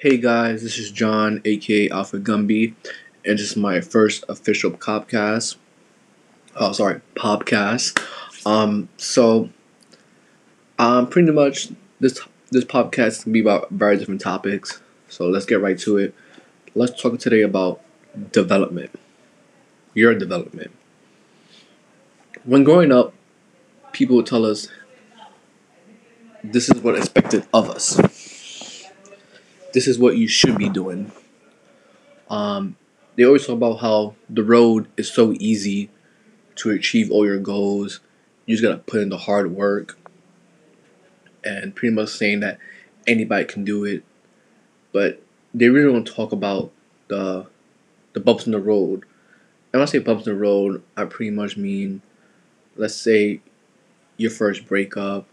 Hey guys, this is John, aka Alpha Gumby, and this is my first official podcast. Oh, sorry, podcast. Um, so, um, pretty much this this podcast can be about very different topics. So let's get right to it. Let's talk today about development. Your development. When growing up, people would tell us this is what expected of us. This is what you should be doing. Um, they always talk about how the road is so easy to achieve all your goals. You just gotta put in the hard work, and pretty much saying that anybody can do it. But they really don't talk about the the bumps in the road. And when I say bumps in the road, I pretty much mean, let's say, your first breakup,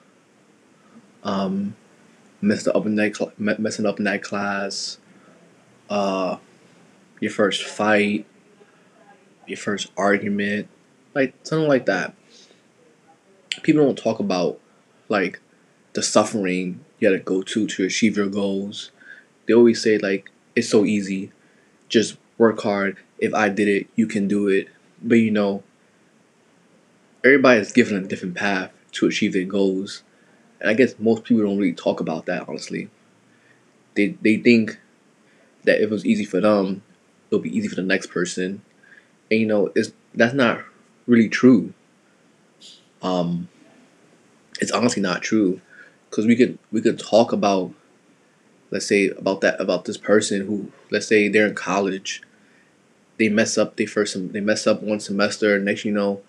um, messed up in that messing up in that class, uh, your first fight, your first argument, like something like that. People don't talk about like the suffering you gotta go to to achieve your goals. They always say like it's so easy, just work hard. If I did it, you can do it. But you know, everybody is given a different path to achieve their goals. And I guess most people don't really talk about that honestly. They they think that if it was easy for them, it'll be easy for the next person. And you know, it's that's not really true. Um it's honestly not true. Cause we could we could talk about let's say about that about this person who let's say they're in college they mess up they first they mess up one semester next you know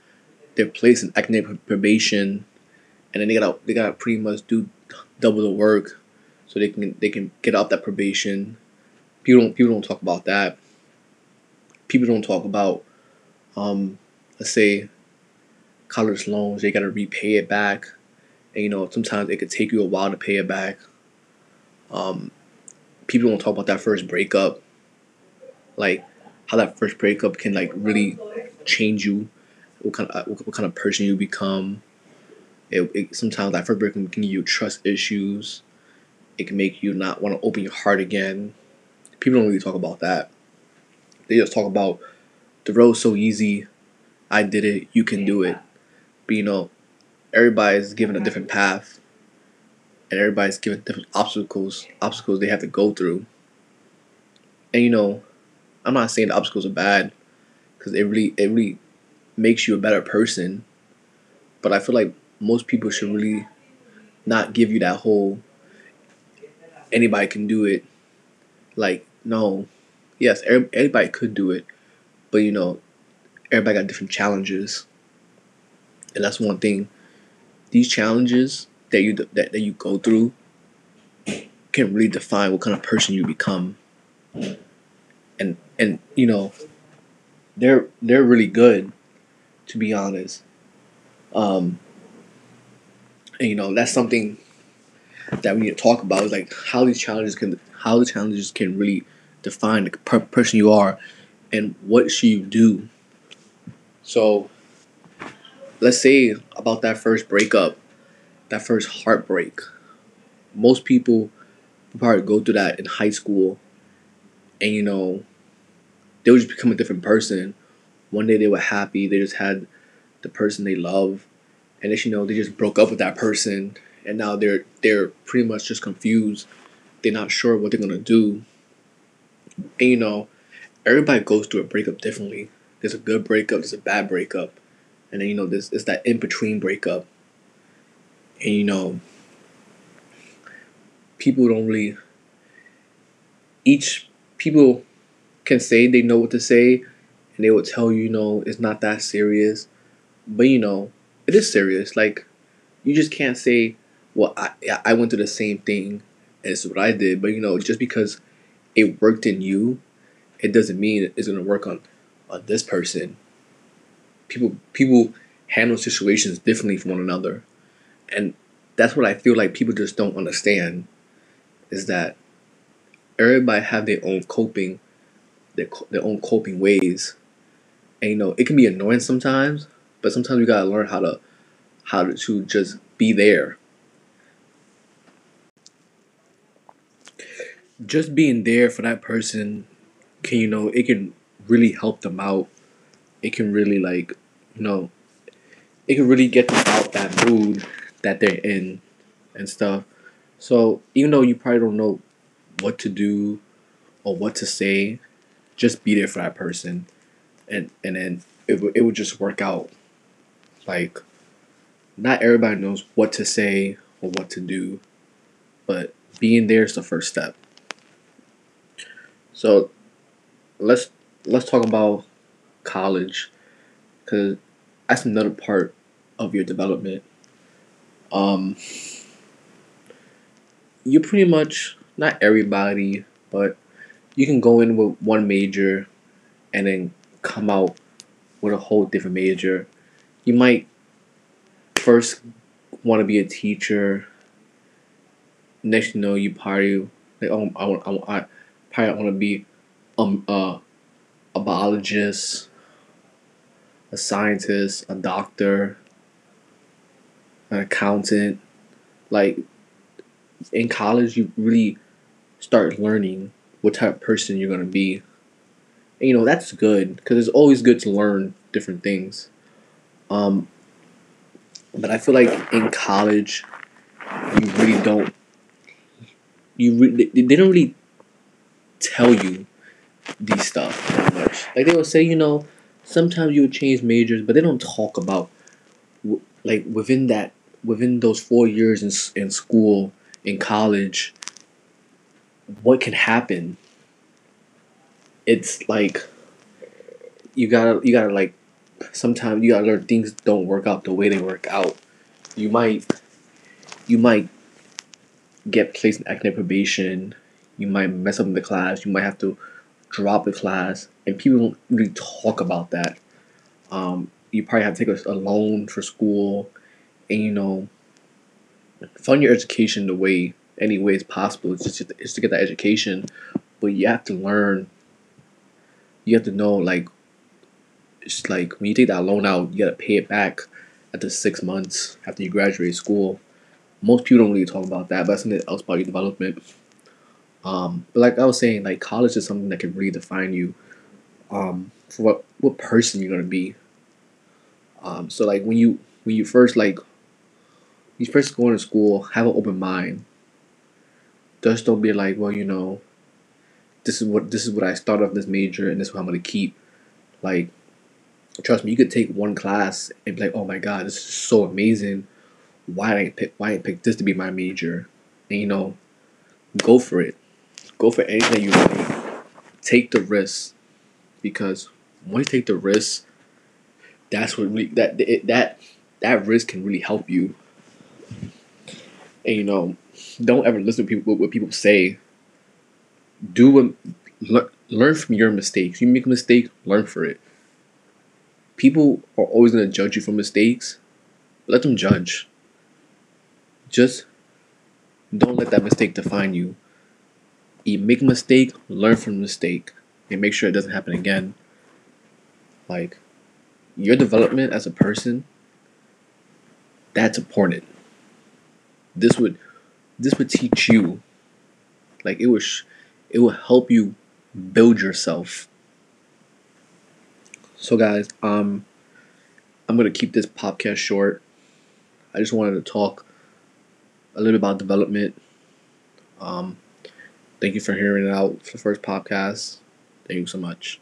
they're placed in academic probation and then they gotta they gotta pretty much do double the work so they can they can get out that probation. People don't people don't talk about that. People don't talk about um let's say college loans. They gotta repay it back. And you know sometimes it could take you a while to pay it back. Um, people don't talk about that first breakup, like how that first breakup can like really change you, what kind of what kind of person you become. It, it sometimes that first breakup can give you trust issues. It can make you not want to open your heart again. People don't really talk about that. They just talk about the road's so easy. I did it. You can do it. But you know, everybody's given a different path and everybody's given different obstacles obstacles they have to go through and you know i'm not saying the obstacles are bad because it really it really makes you a better person but i feel like most people should really not give you that whole anybody can do it like no yes everybody could do it but you know everybody got different challenges and that's one thing these challenges that you that, that you go through can really define what kind of person you become. And and you know, they're they're really good, to be honest. Um, and you know that's something that we need to talk about is like how these challenges can how the challenges can really define the per- person you are and what should you do. So let's say about that first breakup that first heartbreak. Most people probably go through that in high school, and you know, they would just become a different person. One day they were happy, they just had the person they love, and you know they just broke up with that person, and now they're they're pretty much just confused. They're not sure what they're gonna do. And you know, everybody goes through a breakup differently. There's a good breakup, there's a bad breakup, and then you know this is that in between breakup and you know people don't really each people can say they know what to say and they will tell you, you know it's not that serious but you know it is serious. Like you just can't say well i i went through the same thing it's what i did. But you know just because it worked in you it doesn't mean it's going to work on on this person. People people handle situations differently from one another. And that's what I feel like people just don't understand is that everybody have their own coping their, their own coping ways. And you know it can be annoying sometimes but sometimes we gotta learn how to how to, to just be there. Just being there for that person can you know it can really help them out. It can really like you know it can really get them out that mood that they're in and stuff. So even though you probably don't know what to do or what to say just be there for that person. And and then it, would it would just work out like not everybody knows what to say or what to do but being there is the first step. So let's let's talk about college because that's another part of your development. Um you pretty much not everybody but you can go in with one major and then come out with a whole different major you might first want to be a teacher next you know you probably like oh I want I, I probably want to be um uh, a biologist, a scientist, a doctor, an accountant. Like in college, you really start learning what type of person you're gonna be. And, you know that's good because it's always good to learn different things. Um, but I feel like in college, you really don't. You re- they don't really tell you these stuff that much. Like they will say, you know, sometimes you would change majors, but they don't talk about like within that within those four years in in school in college what can happen it's like you gotta you gotta like sometimes you gotta learn things don't work out the way they work out. You might you might get placed in academic probation. You might mess up in the class. You might have to drop the class. And people don't really talk about that. Um, you probably have to take a, a loan for school. And you know fund your education the way any way it's possible. It's just it's to get that education. But you have to learn. You have to know like it's like when you take that loan out you gotta pay it back after six months after you graduate school most people don't really talk about that but something else about your development um, but like I was saying, like college is something that can really define you um, for what what person you're gonna be. Um, so like when you when you first like you first go into school, have an open mind. Just don't be like, well, you know, this is what this is what I started off this major and this is what I'm gonna keep. Like, trust me, you could take one class and be like, oh my god, this is so amazing. Why did I pick why did I pick this to be my major? And you know, go for it go for anything you want. Take the risk because when you take the risk, that's what really, that it, that that risk can really help you. And you know, don't ever listen to people what people say. Do what learn, from your mistakes. You make a mistake, learn for it. People are always gonna judge you for mistakes. Let them judge. Just don't let that mistake define you you make a mistake, learn from the mistake, and make sure it doesn't happen again. Like your development as a person, that's important. This would this would teach you like it was it will help you build yourself. So guys, um I'm gonna keep this podcast short. I just wanted to talk a little bit about development. Um, Thank you for hearing it out for the first podcast. Thank you so much.